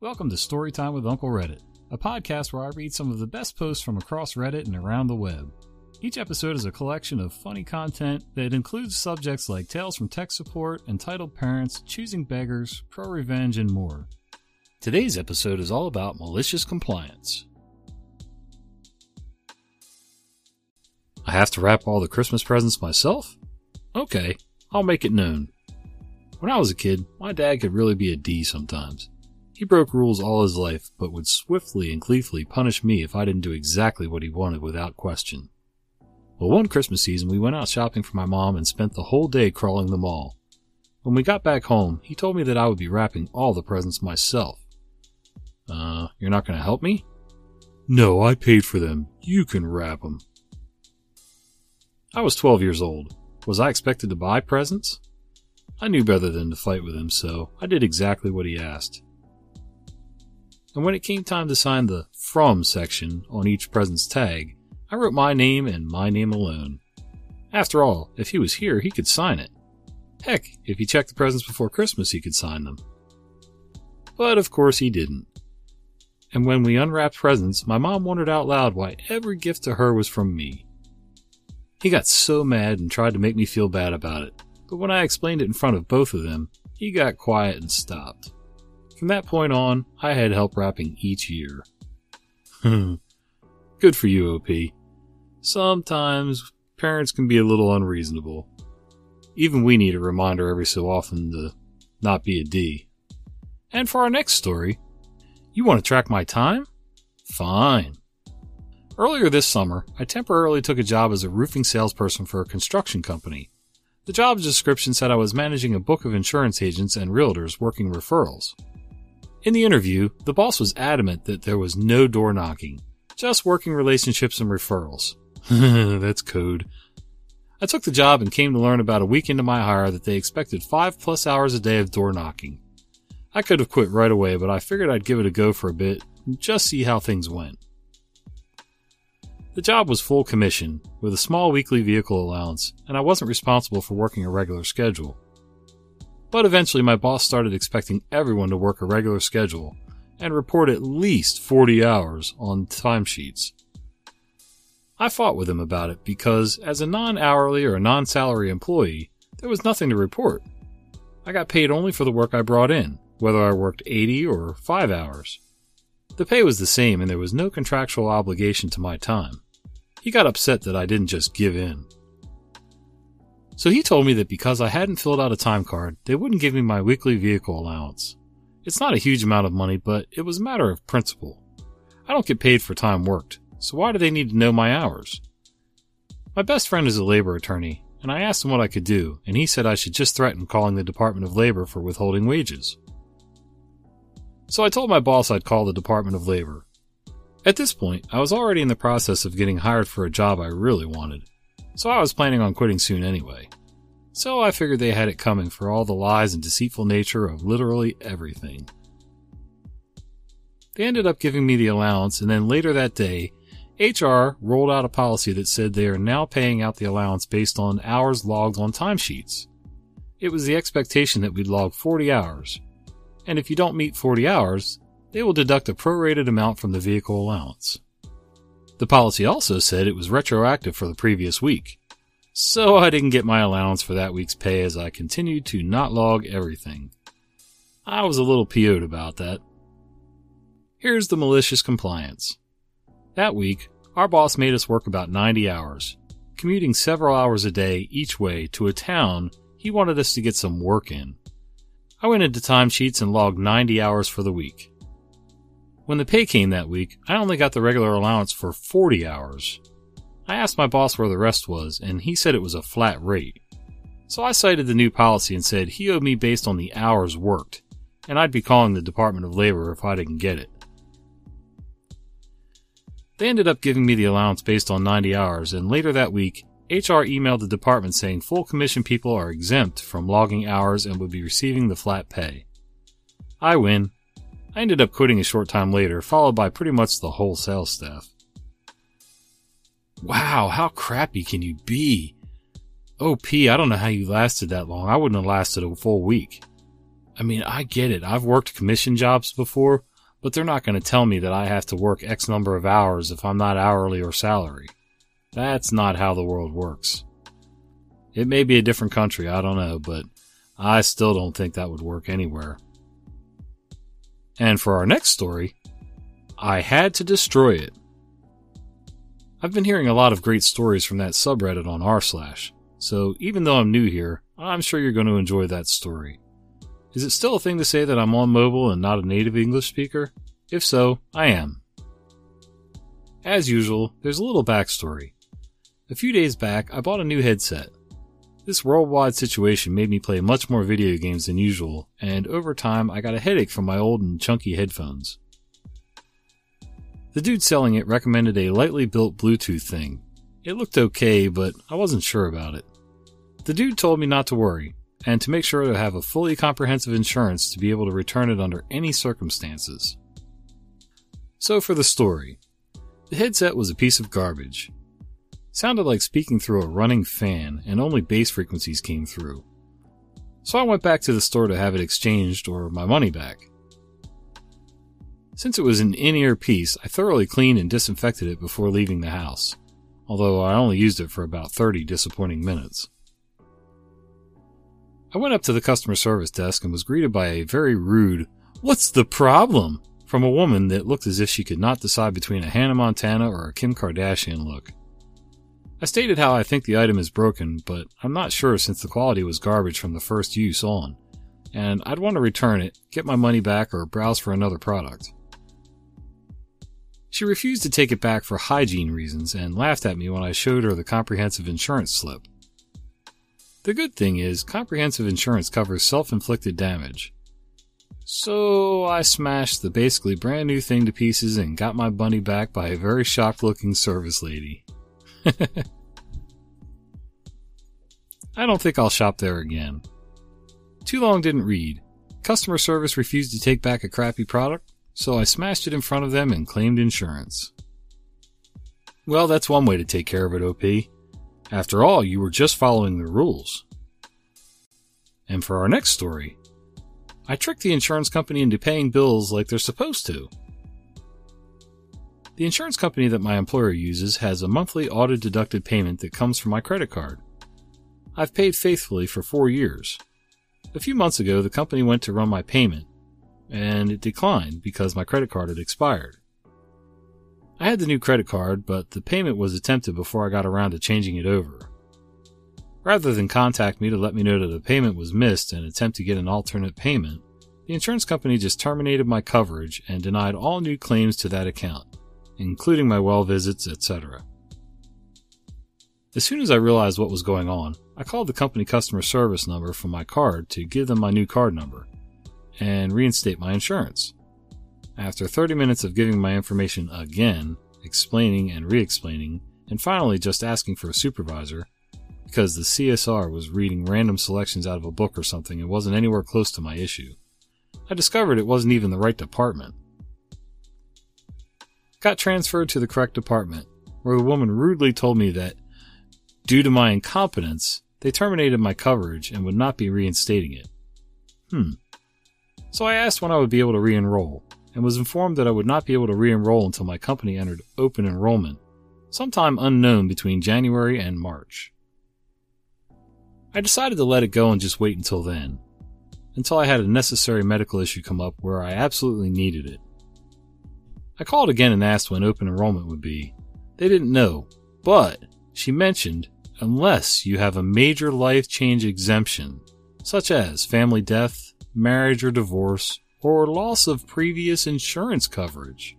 Welcome to Storytime with Uncle Reddit, a podcast where I read some of the best posts from across Reddit and around the web. Each episode is a collection of funny content that includes subjects like tales from tech support, entitled parents, choosing beggars, pro revenge, and more. Today's episode is all about malicious compliance. I have to wrap all the Christmas presents myself? Okay, I'll make it known. When I was a kid, my dad could really be a D sometimes. He broke rules all his life, but would swiftly and gleefully punish me if I didn't do exactly what he wanted without question. Well, one Christmas season, we went out shopping for my mom and spent the whole day crawling the mall. When we got back home, he told me that I would be wrapping all the presents myself. Uh, you're not going to help me? No, I paid for them. You can wrap them. I was 12 years old. Was I expected to buy presents? I knew better than to fight with him, so I did exactly what he asked and when it came time to sign the From section on each present's tag, I wrote my name and my name alone. After all, if he was here, he could sign it. Heck, if he checked the presents before Christmas, he could sign them. But of course he didn't. And when we unwrapped presents, my mom wondered out loud why every gift to her was from me. He got so mad and tried to make me feel bad about it, but when I explained it in front of both of them, he got quiet and stopped. From that point on, I had help wrapping each year. Hmm. Good for you, OP. Sometimes parents can be a little unreasonable. Even we need a reminder every so often to not be a D. And for our next story, you want to track my time? Fine. Earlier this summer, I temporarily took a job as a roofing salesperson for a construction company. The job description said I was managing a book of insurance agents and realtors working referrals. In the interview, the boss was adamant that there was no door knocking, just working relationships and referrals. That's code. I took the job and came to learn about a week into my hire that they expected five plus hours a day of door knocking. I could have quit right away, but I figured I'd give it a go for a bit and just see how things went. The job was full commission, with a small weekly vehicle allowance, and I wasn't responsible for working a regular schedule. But eventually my boss started expecting everyone to work a regular schedule and report at least 40 hours on timesheets. I fought with him about it because, as a non hourly or non salary employee, there was nothing to report. I got paid only for the work I brought in, whether I worked 80 or 5 hours. The pay was the same and there was no contractual obligation to my time. He got upset that I didn't just give in. So he told me that because I hadn't filled out a time card, they wouldn't give me my weekly vehicle allowance. It's not a huge amount of money, but it was a matter of principle. I don't get paid for time worked, so why do they need to know my hours? My best friend is a labor attorney, and I asked him what I could do, and he said I should just threaten calling the Department of Labor for withholding wages. So I told my boss I'd call the Department of Labor. At this point, I was already in the process of getting hired for a job I really wanted so I was planning on quitting soon anyway. So I figured they had it coming for all the lies and deceitful nature of literally everything. They ended up giving me the allowance, and then later that day, HR rolled out a policy that said they are now paying out the allowance based on hours logged on timesheets. It was the expectation that we'd log 40 hours, and if you don't meet 40 hours, they will deduct a prorated amount from the vehicle allowance. The policy also said it was retroactive for the previous week. So I didn't get my allowance for that week's pay as I continued to not log everything. I was a little PO'd about that. Here's the malicious compliance. That week, our boss made us work about 90 hours, commuting several hours a day each way to a town he wanted us to get some work in. I went into timesheets and logged 90 hours for the week. When the pay came that week, I only got the regular allowance for 40 hours. I asked my boss where the rest was, and he said it was a flat rate. So I cited the new policy and said he owed me based on the hours worked, and I'd be calling the Department of Labor if I didn't get it. They ended up giving me the allowance based on 90 hours, and later that week, HR emailed the department saying full commission people are exempt from logging hours and would be receiving the flat pay. I win, I ended up quitting a short time later, followed by pretty much the whole sales staff. Wow, how crappy can you be? OP, I don't know how you lasted that long. I wouldn't have lasted a full week. I mean, I get it. I've worked commission jobs before, but they're not going to tell me that I have to work X number of hours if I'm not hourly or salary. That's not how the world works. It may be a different country, I don't know, but I still don't think that would work anywhere. And for our next story, I had to destroy it. I've been hearing a lot of great stories from that subreddit on r slash, so even though I'm new here, I'm sure you're going to enjoy that story. Is it still a thing to say that I'm on mobile and not a native English speaker? If so, I am. As usual, there's a little backstory. A few days back, I bought a new headset. This worldwide situation made me play much more video games than usual, and over time I got a headache from my old and chunky headphones. The dude selling it recommended a lightly built Bluetooth thing. It looked okay, but I wasn't sure about it. The dude told me not to worry, and to make sure to have a fully comprehensive insurance to be able to return it under any circumstances. So for the story. The headset was a piece of garbage. Sounded like speaking through a running fan, and only bass frequencies came through. So I went back to the store to have it exchanged or my money back. Since it was an in-ear piece, I thoroughly cleaned and disinfected it before leaving the house, although I only used it for about 30 disappointing minutes. I went up to the customer service desk and was greeted by a very rude, What's the problem? from a woman that looked as if she could not decide between a Hannah Montana or a Kim Kardashian look. I stated how I think the item is broken, but I'm not sure since the quality was garbage from the first use on, and I'd want to return it, get my money back, or browse for another product. She refused to take it back for hygiene reasons and laughed at me when I showed her the comprehensive insurance slip. The good thing is, comprehensive insurance covers self inflicted damage. So I smashed the basically brand new thing to pieces and got my money back by a very shocked looking service lady. I don't think I'll shop there again. Too long didn't read. Customer service refused to take back a crappy product, so I smashed it in front of them and claimed insurance. Well, that's one way to take care of it, OP. After all, you were just following the rules. And for our next story, I tricked the insurance company into paying bills like they're supposed to. The insurance company that my employer uses has a monthly auto deducted payment that comes from my credit card. I've paid faithfully for four years. A few months ago, the company went to run my payment, and it declined because my credit card had expired. I had the new credit card, but the payment was attempted before I got around to changing it over. Rather than contact me to let me know that the payment was missed and attempt to get an alternate payment, the insurance company just terminated my coverage and denied all new claims to that account, including my well visits, etc. As soon as I realized what was going on, I called the company customer service number from my card to give them my new card number and reinstate my insurance. After 30 minutes of giving my information again, explaining and re explaining, and finally just asking for a supervisor, because the CSR was reading random selections out of a book or something and wasn't anywhere close to my issue, I discovered it wasn't even the right department. Got transferred to the correct department, where the woman rudely told me that, due to my incompetence, they terminated my coverage and would not be reinstating it. Hmm. So I asked when I would be able to re enroll, and was informed that I would not be able to re enroll until my company entered open enrollment, sometime unknown between January and March. I decided to let it go and just wait until then, until I had a necessary medical issue come up where I absolutely needed it. I called again and asked when open enrollment would be. They didn't know, but she mentioned unless you have a major life change exemption, such as family death, marriage or divorce, or loss of previous insurance coverage.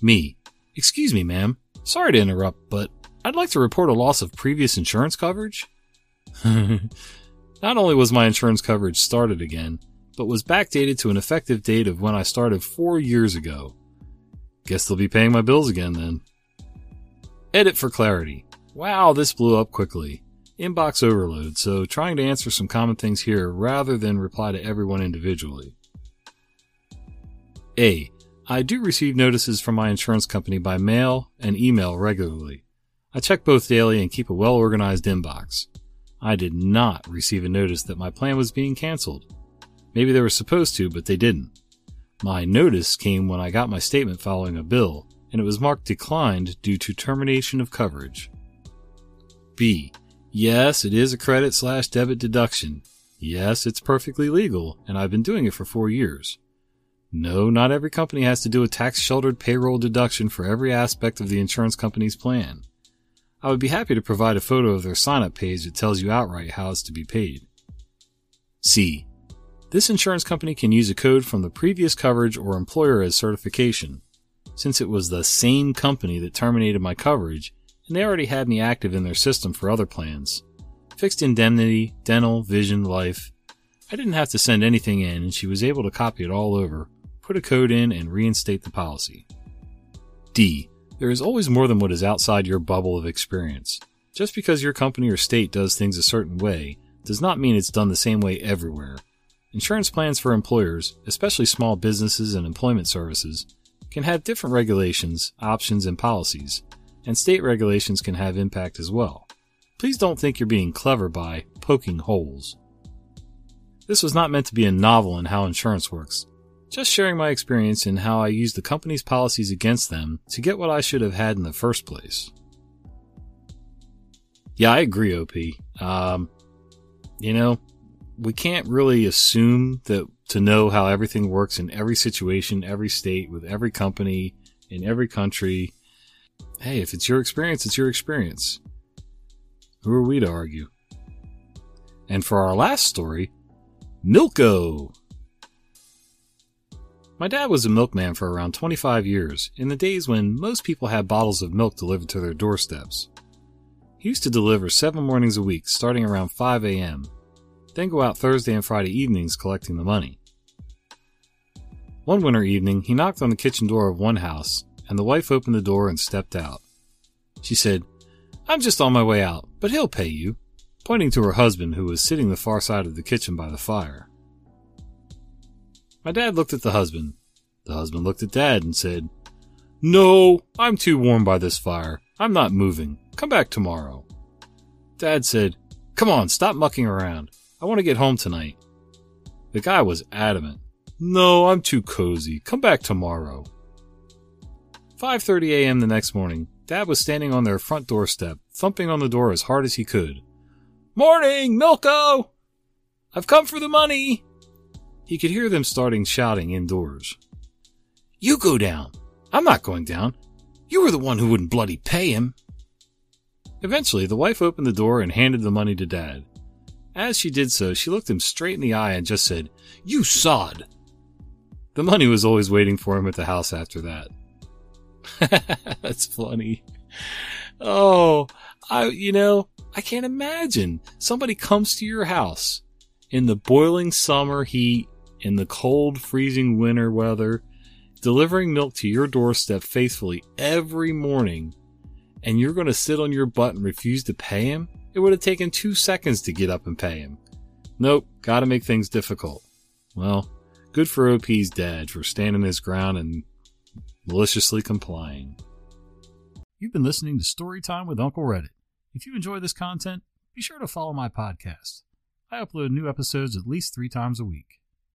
Me. Excuse me, ma'am. Sorry to interrupt, but I'd like to report a loss of previous insurance coverage. Not only was my insurance coverage started again, but was backdated to an effective date of when I started four years ago. Guess they'll be paying my bills again then. Edit for clarity. Wow, this blew up quickly inbox overload, so trying to answer some common things here rather than reply to everyone individually. A. I do receive notices from my insurance company by mail and email regularly. I check both daily and keep a well organized inbox. I did not receive a notice that my plan was being canceled. Maybe they were supposed to, but they didn't. My notice came when I got my statement following a bill, and it was marked declined due to termination of coverage. B. Yes, it is a credit slash debit deduction. Yes, it's perfectly legal, and I've been doing it for four years. No, not every company has to do a tax sheltered payroll deduction for every aspect of the insurance company's plan. I would be happy to provide a photo of their sign up page that tells you outright how it's to be paid. C. This insurance company can use a code from the previous coverage or employer as certification. Since it was the same company that terminated my coverage, and they already had me active in their system for other plans fixed indemnity, dental, vision, life. I didn't have to send anything in, and she was able to copy it all over, put a code in, and reinstate the policy. D. There is always more than what is outside your bubble of experience. Just because your company or state does things a certain way does not mean it's done the same way everywhere. Insurance plans for employers, especially small businesses and employment services, can have different regulations, options, and policies, and state regulations can have impact as well. Please don't think you're being clever by poking holes. This was not meant to be a novel in how insurance works, just sharing my experience in how I used the company's policies against them to get what I should have had in the first place. Yeah, I agree, OP. Um, you know, we can't really assume that to know how everything works in every situation, every state, with every company, in every country. Hey, if it's your experience, it's your experience. Who are we to argue? And for our last story, Milko! My dad was a milkman for around 25 years, in the days when most people had bottles of milk delivered to their doorsteps. He used to deliver seven mornings a week, starting around 5 a.m., then go out Thursday and Friday evenings collecting the money. One winter evening, he knocked on the kitchen door of one house, and the wife opened the door and stepped out. She said, I'm just on my way out, but he'll pay you, pointing to her husband who was sitting the far side of the kitchen by the fire. My dad looked at the husband. The husband looked at dad and said, No, I'm too warm by this fire. I'm not moving. Come back tomorrow. Dad said, Come on, stop mucking around. I want to get home tonight. The guy was adamant. No, I'm too cozy. Come back tomorrow. 5:30 a.m. the next morning, Dad was standing on their front doorstep, thumping on the door as hard as he could. Morning, Milko! I've come for the money! He could hear them starting shouting indoors. You go down. I'm not going down. You were the one who wouldn't bloody pay him. Eventually, the wife opened the door and handed the money to Dad. As she did so, she looked him straight in the eye and just said, You sod! The money was always waiting for him at the house after that. That's funny. Oh, I, you know, I can't imagine somebody comes to your house in the boiling summer heat, in the cold, freezing winter weather, delivering milk to your doorstep faithfully every morning, and you're going to sit on your butt and refuse to pay him? It would have taken two seconds to get up and pay him. Nope, gotta make things difficult. Well, good for OP's dad for standing his ground and maliciously complying. You've been listening to Storytime with Uncle Reddit. If you enjoy this content, be sure to follow my podcast. I upload new episodes at least three times a week.